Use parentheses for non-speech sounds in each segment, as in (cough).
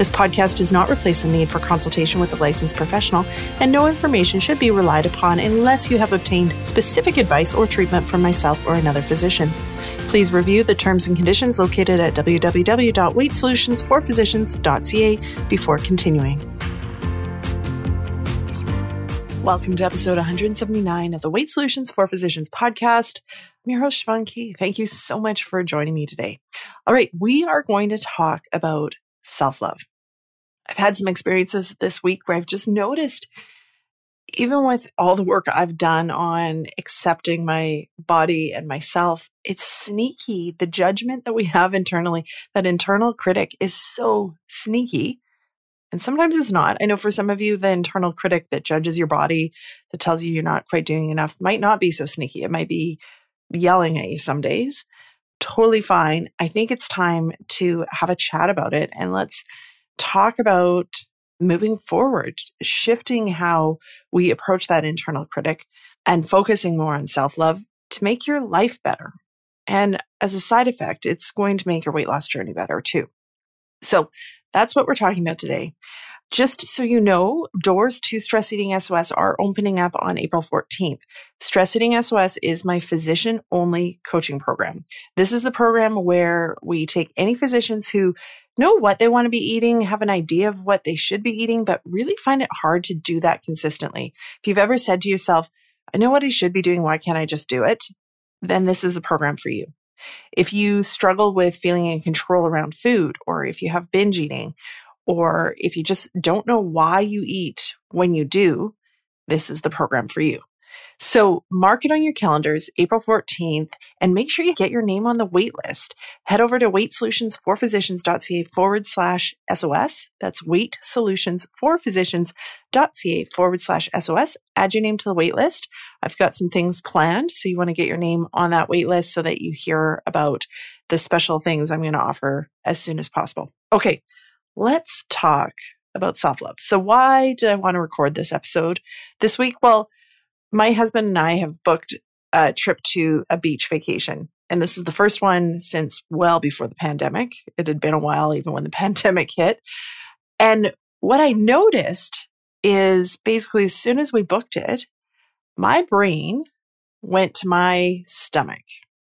This podcast does not replace the need for consultation with a licensed professional, and no information should be relied upon unless you have obtained specific advice or treatment from myself or another physician. Please review the terms and conditions located at www.weightsolutionsforphysicians.ca before continuing. Welcome to episode 179 of the Weight Solutions for Physicians podcast. I'm. Thank you so much for joining me today. All right, we are going to talk about self love. I've had some experiences this week where I've just noticed, even with all the work I've done on accepting my body and myself, it's sneaky. The judgment that we have internally, that internal critic is so sneaky. And sometimes it's not. I know for some of you, the internal critic that judges your body, that tells you you're not quite doing enough, might not be so sneaky. It might be yelling at you some days. Totally fine. I think it's time to have a chat about it and let's talk about moving forward, shifting how we approach that internal critic and focusing more on self love to make your life better. And as a side effect, it's going to make your weight loss journey better too. So that's what we're talking about today. Just so you know, doors to Stress Eating SOS are opening up on April 14th. Stress Eating SOS is my physician only coaching program. This is the program where we take any physicians who know what they want to be eating, have an idea of what they should be eating, but really find it hard to do that consistently. If you've ever said to yourself, I know what I should be doing, why can't I just do it? Then this is a program for you. If you struggle with feeling in control around food, or if you have binge eating, or if you just don't know why you eat when you do, this is the program for you. So mark it on your calendars, April 14th, and make sure you get your name on the wait list. Head over to weightsolutionsforphysicians.ca forward slash SOS. That's weightsolutionsforphysicians.ca forward slash SOS. Add your name to the wait list. I've got some things planned. So you want to get your name on that wait list so that you hear about the special things I'm going to offer as soon as possible. Okay, let's talk about self love. So, why did I want to record this episode this week? Well, my husband and I have booked a trip to a beach vacation. And this is the first one since well before the pandemic. It had been a while, even when the (laughs) pandemic hit. And what I noticed is basically as soon as we booked it, my brain went to my stomach.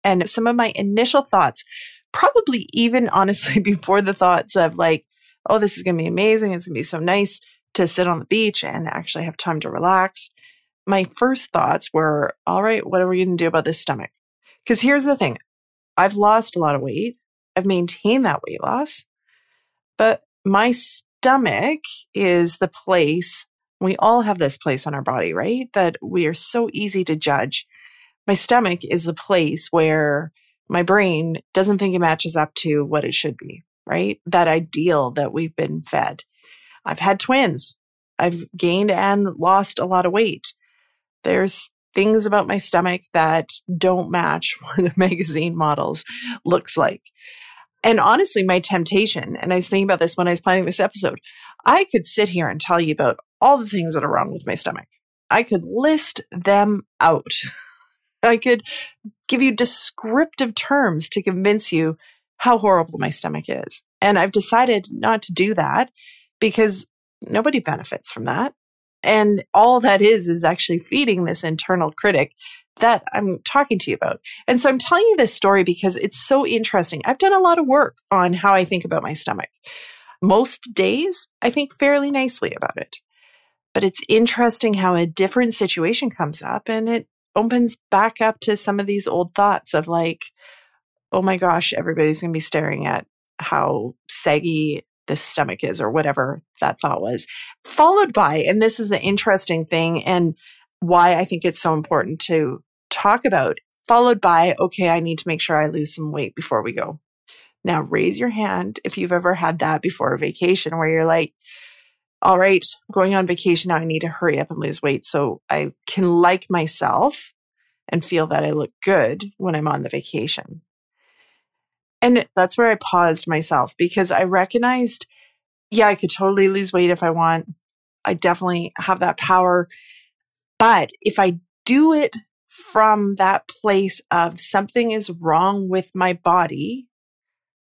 And some of my initial thoughts, probably even honestly (laughs) before the thoughts of like, oh, this is going to be amazing. It's going to be so nice to sit on the beach and actually have time to relax my first thoughts were, all right, what are we going to do about this stomach? Because here's the thing I've lost a lot of weight, I've maintained that weight loss, but my stomach is the place. We all have this place on our body, right? That we are so easy to judge. My stomach is the place where my brain doesn't think it matches up to what it should be, right? That ideal that we've been fed. I've had twins. I've gained and lost a lot of weight there's things about my stomach that don't match (laughs) what a magazine model's looks like. And honestly, my temptation, and I was thinking about this when I was planning this episode, I could sit here and tell you about all the things that are wrong with my stomach. I could list them out. (laughs) I could give you descriptive terms to convince you how horrible my stomach is. And I've decided not to do that because nobody benefits from that. And all that is, is actually feeding this internal critic that I'm talking to you about. And so I'm telling you this story because it's so interesting. I've done a lot of work on how I think about my stomach. Most days, I think fairly nicely about it. But it's interesting how a different situation comes up and it opens back up to some of these old thoughts of like, oh my gosh, everybody's going to be staring at how saggy the stomach is or whatever that thought was. Followed by, and this is the interesting thing and why I think it's so important to talk about, followed by, okay, I need to make sure I lose some weight before we go. Now, raise your hand if you've ever had that before a vacation where you're like, all right, going on vacation now, I need to hurry up and lose weight so I can like myself and feel that I look good when I'm on the vacation. And that's where I paused myself because I recognized, yeah, I could totally lose weight if I want. I definitely have that power. But if I do it from that place of something is wrong with my body,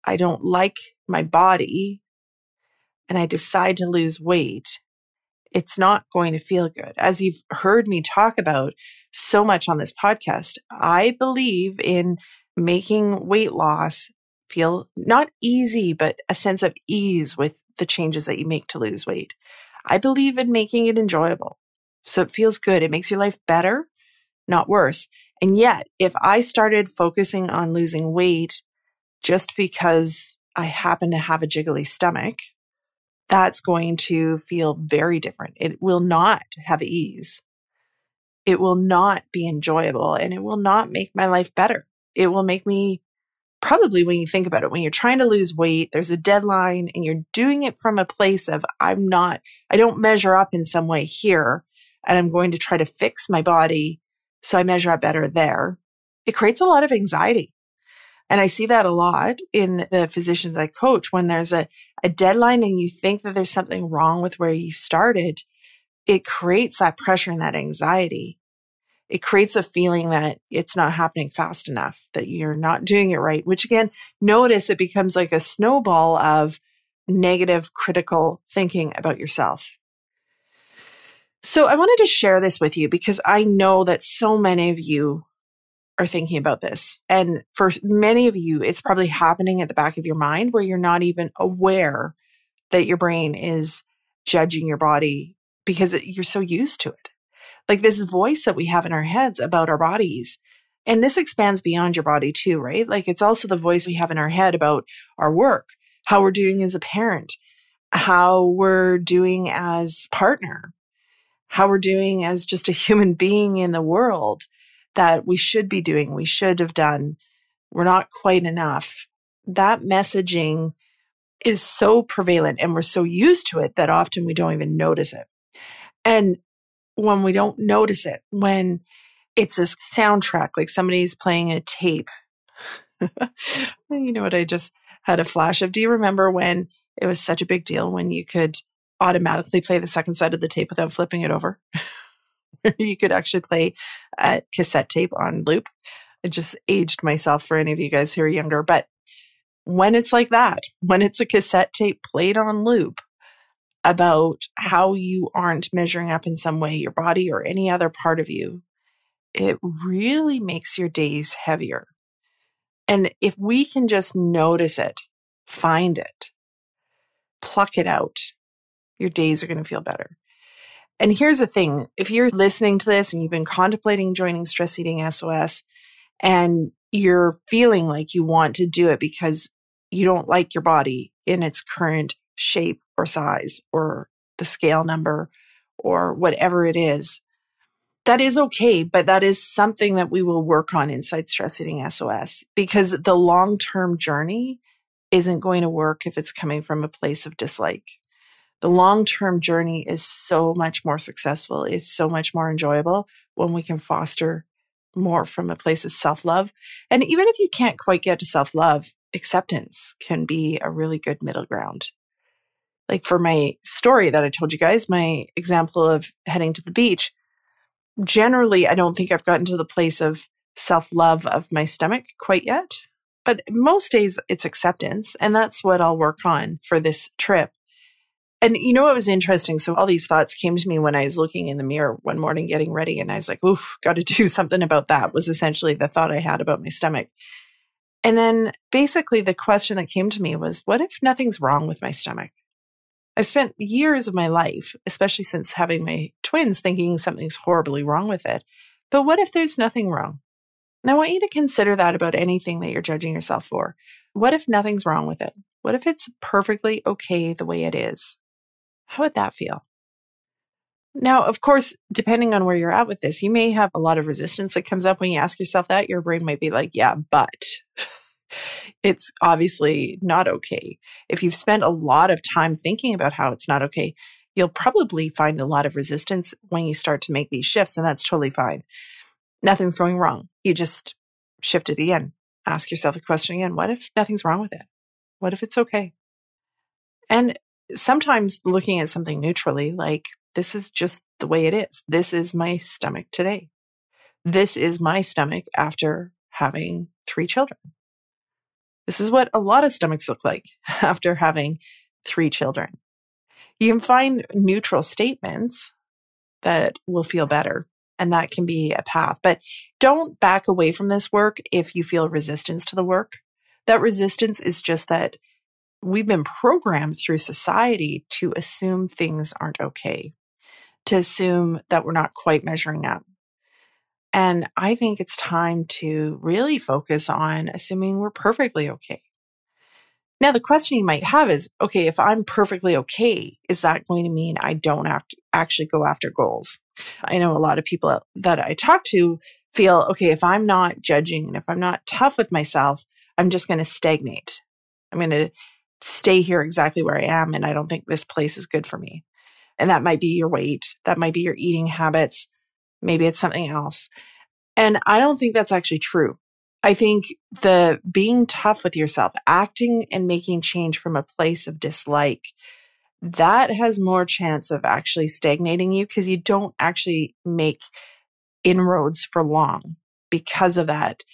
I don't like my body, and I decide to lose weight, it's not going to feel good. As you've heard me talk about so much on this podcast, I believe in making weight loss feel not easy, but a sense of ease with the changes that you make to lose weight. I believe in making it enjoyable. So it feels good. It makes your life better, not worse. And yet, if I started focusing on losing weight just because I happen to have a jiggly stomach, that's going to feel very different. It will not have ease. It will not be enjoyable and it will not make my life better. It will make me probably when you think about it, when you're trying to lose weight, there's a deadline and you're doing it from a place of, I'm not, I don't measure up in some way here and I'm going to try to fix my body so I measure up better there. It creates a lot of anxiety. And I see that a lot in the physicians I coach when there's a, a deadline and you think that there's something wrong with where you started, it creates that pressure and that anxiety it creates a feeling that it's not happening fast enough, that you're not doing it right, which again, notice it becomes like a snowball of negative critical thinking about yourself. So I wanted to share this with you because I know that so many of you are thinking about this. And for many of you, it's probably happening at the back of your mind where you're not even aware that your brain is judging your body because you're so used to it like this voice that we have in our heads about our bodies. And this expands beyond your body too, right? Like it's also the voice we have in our head about our work, how we're doing as a parent, how we're doing as partner, how we're doing as just a human being in the world that we should be doing, we should have done. We're not quite enough. That messaging is so prevalent and we're so used to it that often we don't even notice it. And when we don't notice it, when it's a soundtrack, like somebody's playing a tape. (laughs) you know what? I just had a flash of. Do you remember when it was such a big deal when you could automatically play the second side of the tape without flipping it over? (laughs) you could actually play a cassette tape on loop. I just aged myself for any of you guys who are younger. But when it's like that, when it's a cassette tape played on loop, about how you aren't measuring up in some way, your body or any other part of you, it really makes your days heavier. And if we can just notice it, find it, pluck it out, your days are going to feel better. And here's the thing if you're listening to this and you've been contemplating joining Stress Eating SOS and you're feeling like you want to do it because you don't like your body in its current shape or size or the scale number or whatever it is. That is okay, but that is something that we will work on inside Stress Eating SOS because the long term journey isn't going to work if it's coming from a place of dislike. The long term journey is so much more successful, it's so much more enjoyable when we can foster more from a place of self love. And even if you can't quite get to self love, acceptance can be a really good middle ground like for my story that I told you guys, my example of heading to the beach, generally, I don't think I've gotten to the place of self love of my stomach quite yet. But most days it's acceptance. And that's what I'll work on for this trip. And you know what was interesting? So all these thoughts came to me when I was looking in the mirror one morning getting ready. And I was like, oof, got to do (laughs) something about that, was essentially the thought I had about my stomach. And then basically the question that came to me was, what if nothing's wrong with my stomach? I've spent years of my life, especially since having my twins, thinking something's horribly wrong with it. But what if there's nothing wrong? And I want you to consider that about anything that you're judging yourself for. What if nothing's wrong with it? What if it's perfectly okay the way it is? How would that feel? Now, of course, depending on where you're at with this, you may have a lot of resistance that comes up when you ask yourself that. Your brain might be like, yeah, but (laughs) it's obviously not okay. If you've spent a lot of time thinking about how it's not okay, you'll probably find a lot of resistance when you start to make these shifts, and that's totally fine. nothing's going wrong. You just shift it again. Ask yourself a question again. What if nothing's wrong with it? What if it's okay? And sometimes looking at something neutrally, like this is just the way it is. This is my stomach today. This is my stomach after having three children. This is what a lot of stomachs look like (laughs) after having three children. You can find neutral statements that will feel better, and that can be a path. But don't back away from this work if you feel resistance to the work. That resistance is just that we've been programmed through society to assume things aren't okay, to assume that we're not quite measuring up. And I think it's time to really focus on assuming we're perfectly okay. Now, the question you might have is okay, if I'm perfectly okay, is that going to mean I don't have to actually go after goals? I know a lot of people that I talk to feel okay, if I'm not judging and if I'm not tough with myself, I'm just going to stagnate. I'm going to stay here exactly where I am. And I don't think this place is good for me. And that might be your weight, that might be your eating habits, maybe it's something else. And I don't think that's actually true. I think the being tough with yourself, acting and making change from a place of dislike, that has more chance of actually stagnating you because you don't actually make inroads for long because of that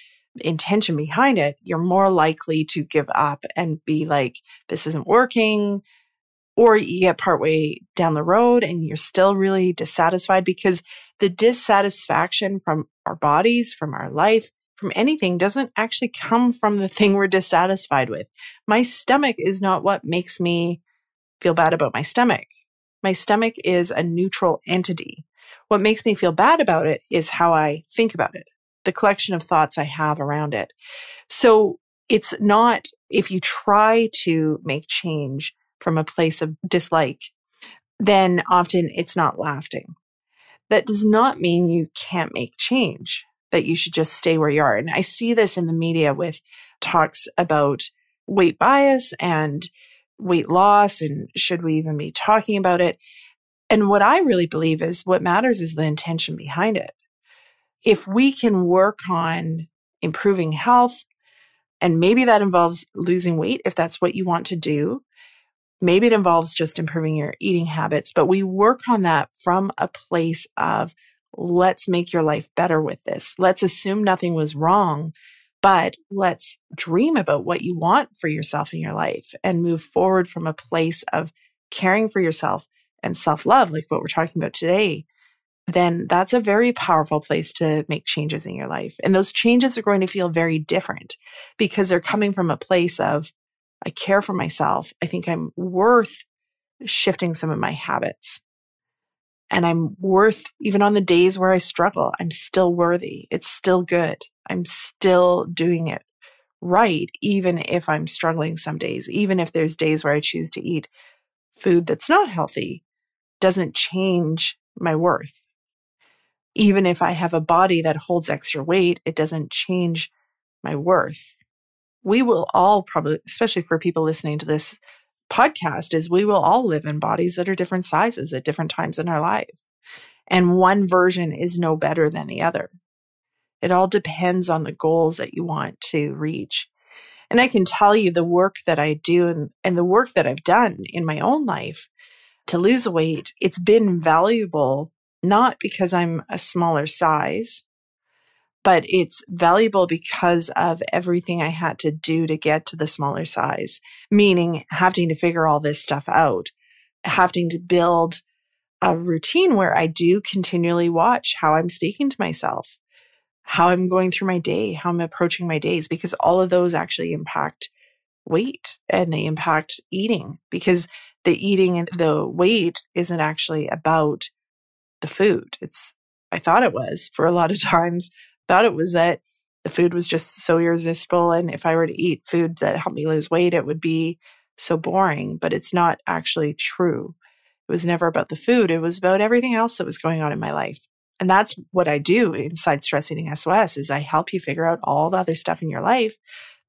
intention behind it, you're more likely to give up and be like, this isn't working. Or you get partway down the road and you're still really dissatisfied because the dissatisfaction from our bodies, from our life, from anything doesn't actually come from the (laughs) thing we're dissatisfied with. My stomach is not what makes me feel bad about my stomach. My stomach is a neutral entity. What makes me feel bad about it is how I think about it the collection of thoughts I have around it. So it's not, if you try to make change from a place of dislike, then often it's not lasting. That does not mean you can't make change, that you should just stay where you are. And I see this in the media with talks about weight bias and weight loss and should we even be talking about it? And what I really believe is what matters is the intention behind it if we can work on improving health, and maybe that involves losing weight if that's what you want to do. Maybe it involves just improving your eating habits, but we work on that from a place of let's make your life better with this. Let's assume nothing was wrong, but let's dream about what you want for yourself in your life and move forward from a place of caring for yourself and self love, like what we're talking about today, then that's a very powerful place to make changes in your life. And those changes are going to feel very different because they're coming from a place of, I care for myself. I think I'm worth shifting some of my habits. And I'm worth, even on the days where I struggle, I'm still worthy. It's still good. I'm still doing it right, even if I'm struggling some days, even if there's days where I choose to eat food that's not healthy, doesn't change my worth even if I have a body that holds extra weight, it doesn't change my worth. We will all probably, especially for people listening to this podcast, is we will all live in bodies that are different sizes at different times in our life. And one version is no better than the other. It all depends on the goals that you want to reach. And I can tell you the work that I do and, and the work that I've done in my own life to lose weight, it's been valuable not because I'm a smaller size, but it's valuable because of everything I had to do to get to the smaller size, meaning having to figure all this stuff out, having to build a routine where I do continually watch how I'm speaking to myself, how I'm going through my day, how I'm approaching my days, because all of those actually impact weight and they impact eating because the eating and the weight isn't actually about the food. It's, I thought it was for a lot of (laughs) times, thought it was that the food was just so irresistible. And if I were to eat food that helped me lose weight, it would be so boring, but it's not actually true. It was never about the food. It was about everything else that was going on in my life. And that's what I do inside Stress Eating SOS is I help you figure out all the other stuff in your life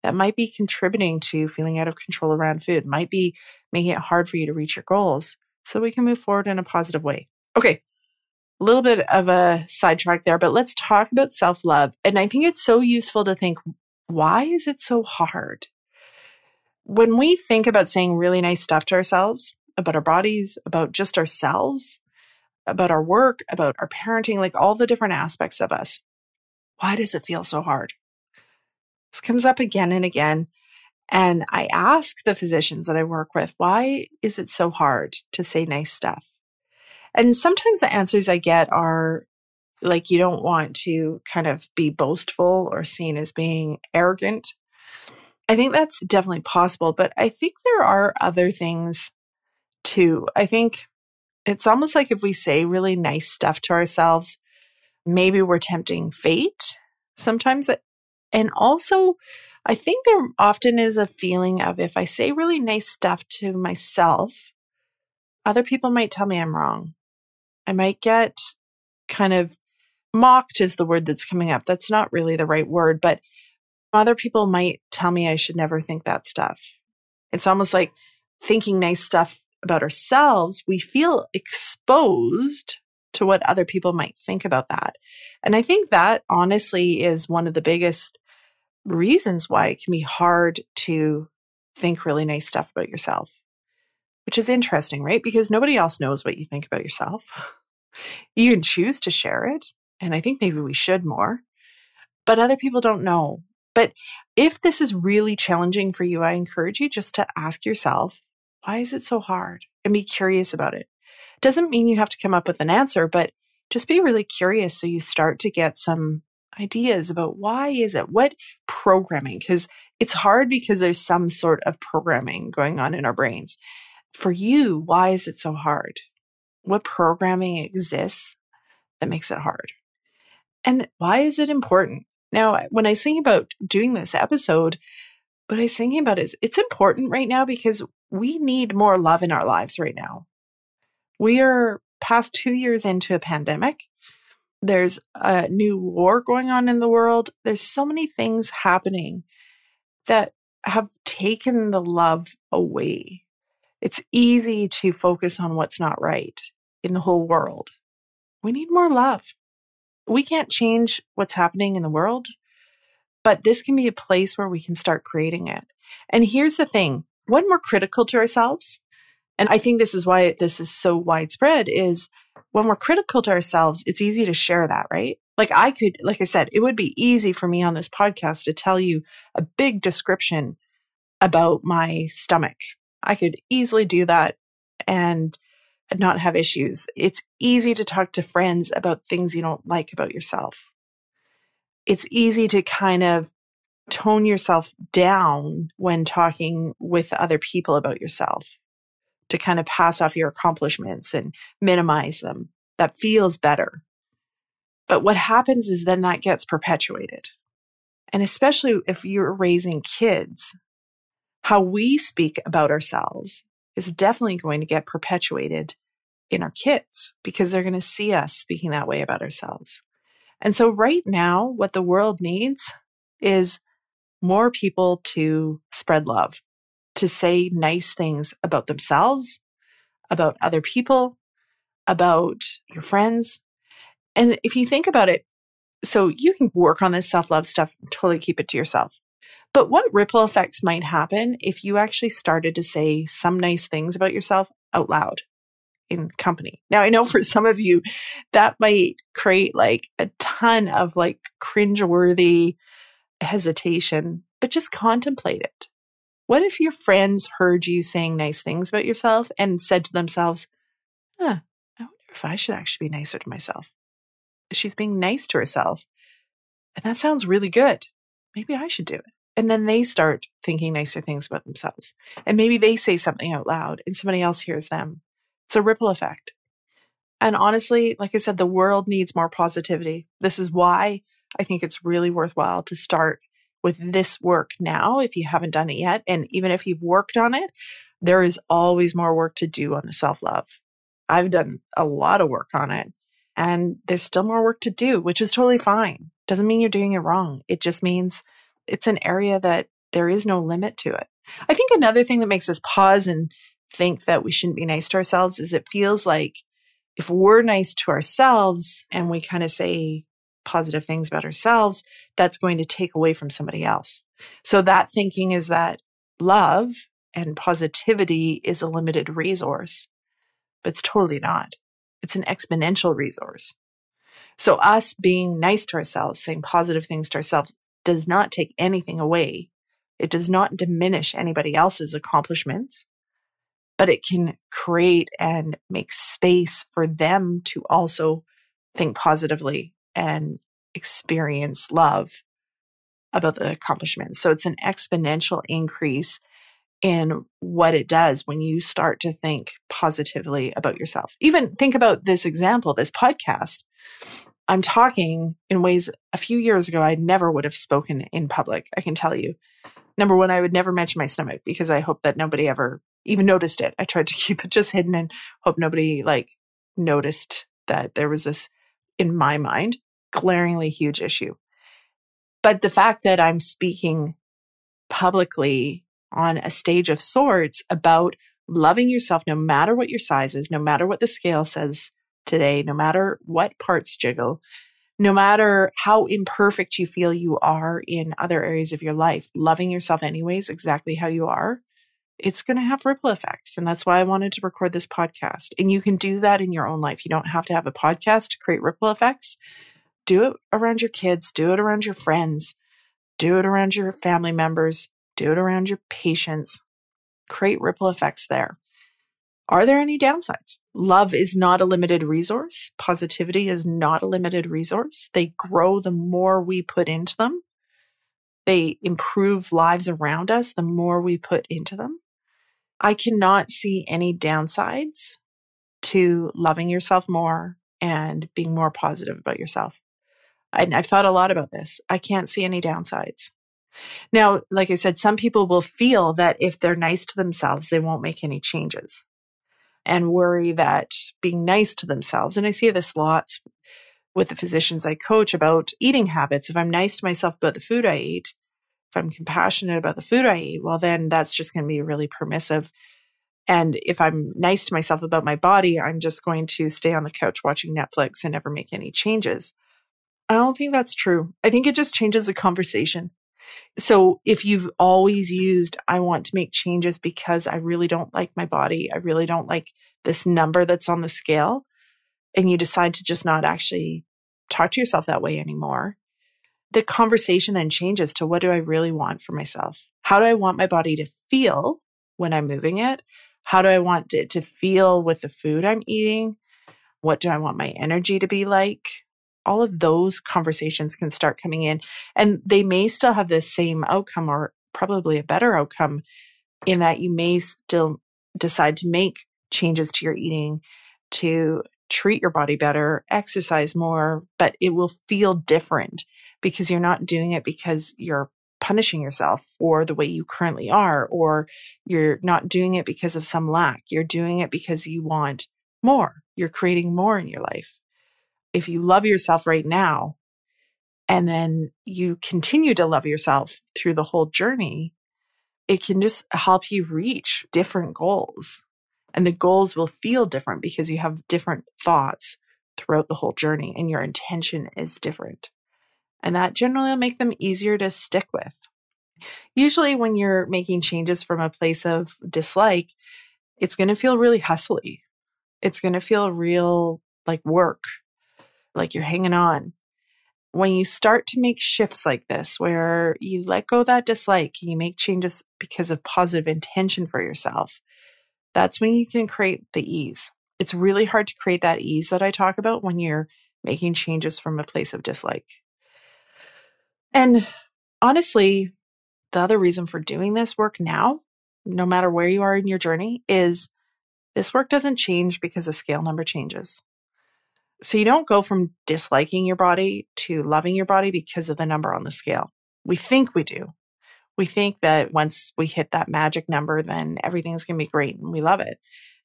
that might be contributing to feeling out of control around food, might be making it hard for you to reach your goals so we can move forward in a positive way. Okay, A little bit of a sidetrack there, but let's talk about self love. And I think it's so useful to think why is it so hard? When we think about saying really nice stuff to ourselves, about our bodies, about just ourselves, about our work, about our parenting, like all the different aspects of us, why does it feel so hard? This comes up again and again. And I ask the physicians that I work with, why is it so hard to say nice stuff? And sometimes the answers I get are like, you don't want to kind of be boastful or seen as being arrogant. I think that's definitely possible, but I think there are other things too. I think it's almost like if we say really nice stuff to ourselves, maybe we're tempting fate sometimes. And also, I think there often is a feeling of if I say really nice stuff to myself, other people might tell me I'm wrong. I might get kind of mocked, is the word that's coming up. That's not really the right word, but other people might tell me I should never think that stuff. It's almost like thinking nice stuff about ourselves, we feel exposed to what other people might think about that. And I think that honestly is one of the biggest reasons why it can be hard to think really nice stuff about yourself, which is interesting, right? Because nobody else knows what you think about yourself. You can choose to share it. And I think maybe we should more, but other people don't know. But if this is really challenging for you, I encourage you just to ask yourself, why is it so hard? And be curious about it. Doesn't mean you have to come up with an answer, but just be really curious so you start to get some ideas about why is it what programming because it's hard because there's some sort of programming going on in our brains for you why is it so hard? What programming exists that makes it hard? And why is it important? Now when i think about doing this episode what i was thinking about is it's important right now because we need more love in our lives right now. We are past two years into a pandemic. There's a new war going on in the world. There's so many things happening that have taken the love away. It's easy to focus on what's not right in the whole world. We need more love. We can't change what's happening in the world, but this can be a place where we can start creating it. And here's the thing when we're critical to ourselves, and I think this is why this is so widespread, is when we're critical to ourselves, it's easy to share that, right? Like I could, like I said, it would be easy for me on this podcast to tell you a big description about my stomach. I could easily do that and not have issues. It's easy to talk to friends about things you don't like about yourself. It's easy to kind of tone yourself down when talking with other people about yourself to kind of pass off your accomplishments and minimize them. That feels better. But what happens is then that gets perpetuated. And especially if you're raising kids, how we speak about ourselves is definitely going to get perpetuated in our kids because they're going to see us speaking that way about ourselves. And so, right now, what the world needs is more people to spread love, to say nice things about themselves, about other people, about your friends. And if you think about it, so you can work on this self love stuff, totally keep it to yourself. But what ripple effects might happen if you actually started to say some nice things about yourself out loud in company? Now, I know for some of you, that might create like a ton of like cringeworthy hesitation, but just contemplate it. What if your friends heard you saying nice things about yourself and said to themselves, huh, I wonder if I should actually be nicer to myself? She's being nice to herself. And that sounds really good. Maybe I should do it. And then they start thinking nicer things about themselves. And maybe they say something out loud and somebody else hears them. It's a ripple effect. And honestly, like I said, the world needs more positivity. This is why I think it's really worthwhile to start with this work now if you haven't done it yet. And even if you've worked on it, there is always more work to do on the self love. I've done a lot of work on it and there's still more work to do, which is totally fine. Doesn't mean you're doing it wrong. It just means it's an area that there is no limit to it. I think another thing that makes us pause and think that we shouldn't be nice to ourselves is it feels like if we're nice to ourselves and we kind of say positive things about ourselves, that's going to take away from somebody else. So that thinking is that love and positivity is a limited resource, but it's totally not. It's an exponential resource. So us being nice to ourselves, saying positive things to ourselves does not take anything away. It does not diminish anybody else's accomplishments but it can create and make space for them to also think positively and experience love about the accomplishment. So it's an exponential increase in what it does when you start to think positively about yourself. Even think about this example, this podcast. I'm talking in ways a few years ago I never would have spoken in public, I can tell you. Number one, I would never mention my stomach because I hope that nobody ever even noticed it. I tried to (laughs) keep it just hidden and hope nobody like noticed that there was this, in my mind, glaringly huge issue. But the fact that I'm speaking publicly on a stage of sorts about loving yourself, no matter what your size is, no matter what the scale says today, no matter what parts jiggle, no matter how imperfect you feel you are in other areas of your life, loving yourself anyways, exactly how you are, it's going to have ripple effects. And that's why I wanted to record this podcast. And you can do that in your own life. You don't have to have a podcast to create ripple effects. Do it around your kids, do it around your friends, do it around your family members, do it around your patients. Create ripple effects there. Are there any downsides? Love is not a limited resource. Positivity is not a limited resource. They grow the more we put into them. They improve lives around us the more we put into them. I cannot see any downsides to loving yourself more and being more positive about yourself. I, I've thought a lot about this. I can't see any downsides. Now, like I said, some people will feel that if they're nice to themselves, they won't make any changes and worry that being nice to themselves, and I see this lots with the physicians I coach about eating habits. If I'm nice to myself about the food I eat, if I'm compassionate about the food I eat, well, then that's just going to be really permissive. And if I'm nice to myself about my body, I'm just going to stay on the couch watching Netflix and never make any changes. I don't think that's true. I think it just changes the conversation. So if you've always used, I want to make changes because I really don't like my body, I really don't like this number that's on the scale, and you decide to just not actually talk to yourself that way anymore, the conversation then changes to what do I really want for myself? How do I want my body to feel when I'm moving it? How do I want it to feel with the food I'm eating? What do I want my energy to be like? All of those conversations can start coming in, and they may still have the same outcome or probably a better outcome in that you may still decide to make changes to your eating to treat your body better, exercise more, but it will feel different because you're not doing it because you're punishing yourself or the way you currently are, or you're not doing it because of some lack. You're doing it because you want more. You're creating more in your life. If you love yourself right now, and then you continue to love yourself through the whole journey, it can just help you reach different goals. And the goals will feel different because you have different thoughts throughout the whole journey and your intention is different and that generally will make them easier to stick with. Usually, when you're making changes from a place of dislike, it's going to feel really hustly. It's going to feel real like work, like you're hanging on. When you start to make shifts like this, where you let go that dislike and you make changes because of positive intention for yourself, that's when you can create the ease. It's really hard to create that ease that I talk about when you're making changes from a place of dislike. And honestly, the other reason for doing this work now, no matter where you are in your journey, is this work doesn't change because the scale number changes. So you don't go from disliking your body to loving your body because of the number on the scale. We think we do. We think that once we hit that magic number, then everything's going to be great and we love it.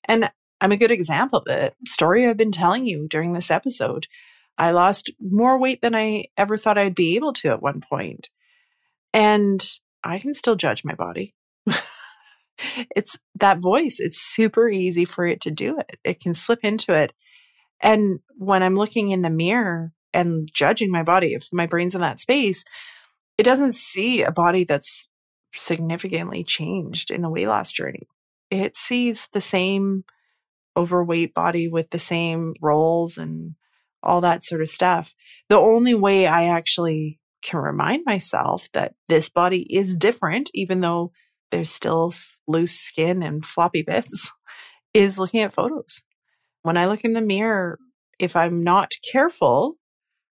And I'm a good example of the story I've been telling you during this episode. I lost more weight than I ever thought I'd be able to at one point. And I can still judge my body. (laughs) it's that voice. It's super easy for it to do it. It can slip into it. And when I'm looking in the mirror and judging my body, if my brain's in that space, it doesn't see a body that's significantly changed in the weight loss journey. It sees the same overweight body with the same rolls and all that sort of stuff. The only way I actually can remind myself that this body is different, even though there's still loose skin and floppy bits, (laughs) is looking at photos. When I look in the mirror, if I'm not careful,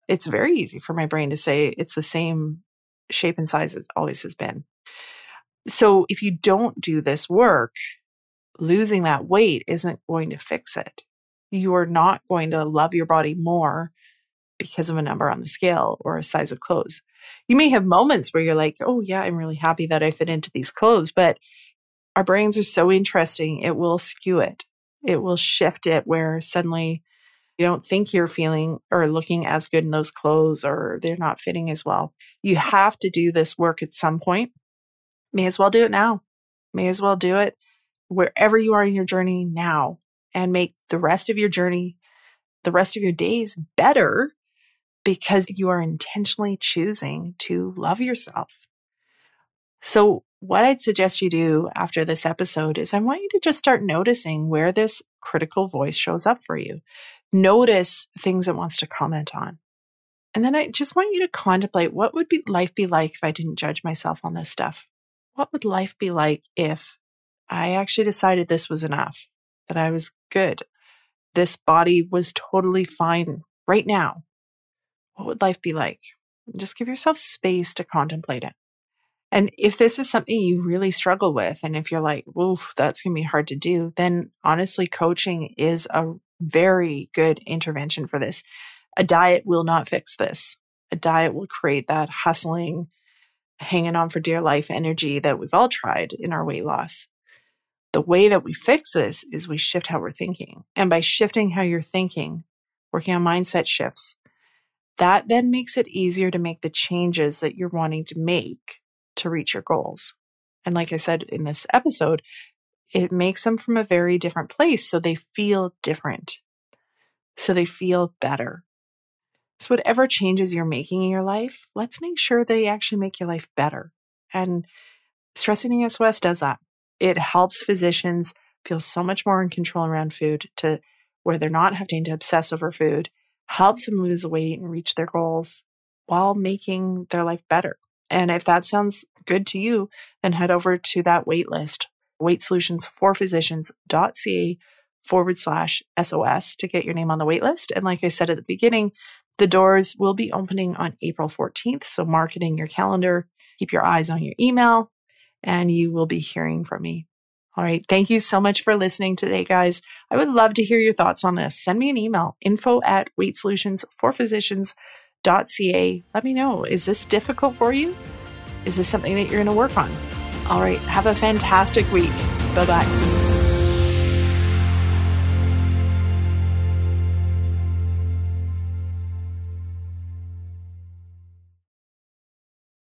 it's very easy for my brain to say it's the same shape and size it always has been. So if you don't do this work, losing that weight isn't going to fix it. You are not going to love your body more because of a number on the scale or a size of clothes. You may have moments where you're like, oh, yeah, I'm really happy that I fit into these clothes, but our brains are so interesting, it will skew it. It will shift it where suddenly you don't think you're feeling or looking as good in those clothes or they're not fitting as well. You have to do this work at some point. May as well do it now. May as well do it wherever you are in your journey now and make the rest of your journey, the rest of your days better because you are intentionally choosing to love yourself. So, what I'd suggest you do after this episode is I want you to just start noticing where this critical voice shows up for you. Notice things it wants to comment on. And then I just want you to contemplate what would be life be like if I didn't judge myself on this stuff? What would life be like if I actually decided this was enough, that I was good. This body was totally fine right now. What would life be like? Just give yourself space to contemplate it. And if this is something you really struggle with, and if you're like, oof, that's going to be hard to do, then honestly, coaching is a very good intervention for this. A diet will not fix this. A diet will create that hustling, hanging on for dear life energy that we've all tried in our weight loss. The way that we fix this is we shift how we're thinking. And by shifting how you're thinking, working on mindset shifts, that then makes it easier to make the changes that you're wanting to make to reach your goals. And like I said in this episode, it makes them from a very different place. So they feel different. So they feel better. So, whatever changes you're making in your life, let's make sure they actually make your life better. And Stress Eating SOS does that it helps physicians feel so much more in control around food to where they're not having to obsess over food, helps them lose weight and reach their goals while making their life better. And if that sounds good to you, then head over to that wait list, weightsolutionsforphysicians.ca forward slash SOS to get your name on the wait list. And like I said at the beginning, the doors will be opening on April 14th. So mark it in your calendar. Keep your eyes on your email and you will be hearing from me. All right. Thank you so much for listening today, guys. I would love to hear your thoughts on this. Send me an email, info at weightsolutionsforphysicians.ca. Let me know. Is this difficult for you? Is this something that you're going to work on? All right. Have a fantastic week. Bye bye.